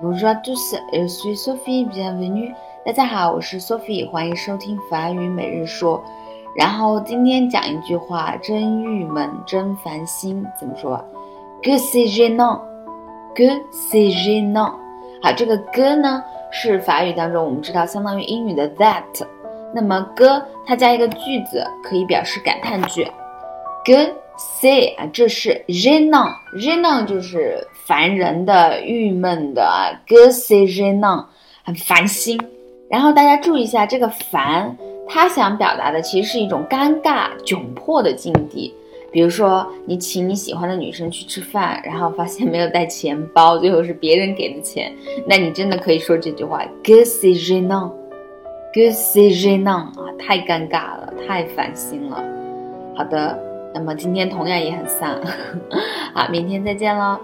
Bonjour à tous, je suis Sophie, bienvenue. 大家好，我是 Sophie，欢迎收听法语每日说。然后今天讲一句话，真郁闷，真烦心，怎么说？Que c'est gênant, que c'est gênant。好，这个 “ge” 呢是法语当中我们知道相当于英语的 that。那么 “ge” 它加一个句子，可以表示感叹句。Que c'est 啊，这是 gênant，gênant 就是烦人的、郁闷的啊。Que c'est gênant，很烦心。然后大家注意一下，这个烦，他想表达的其实是一种尴尬、窘迫的境地。比如说，你请你喜欢的女生去吃饭，然后发现没有带钱包，最后是别人给的钱，那你真的可以说这句话：Que c'est gênant，Que c'est gênant 啊，太尴尬了，太烦心了。好的，那么今天同样也很丧，好，明天再见喽。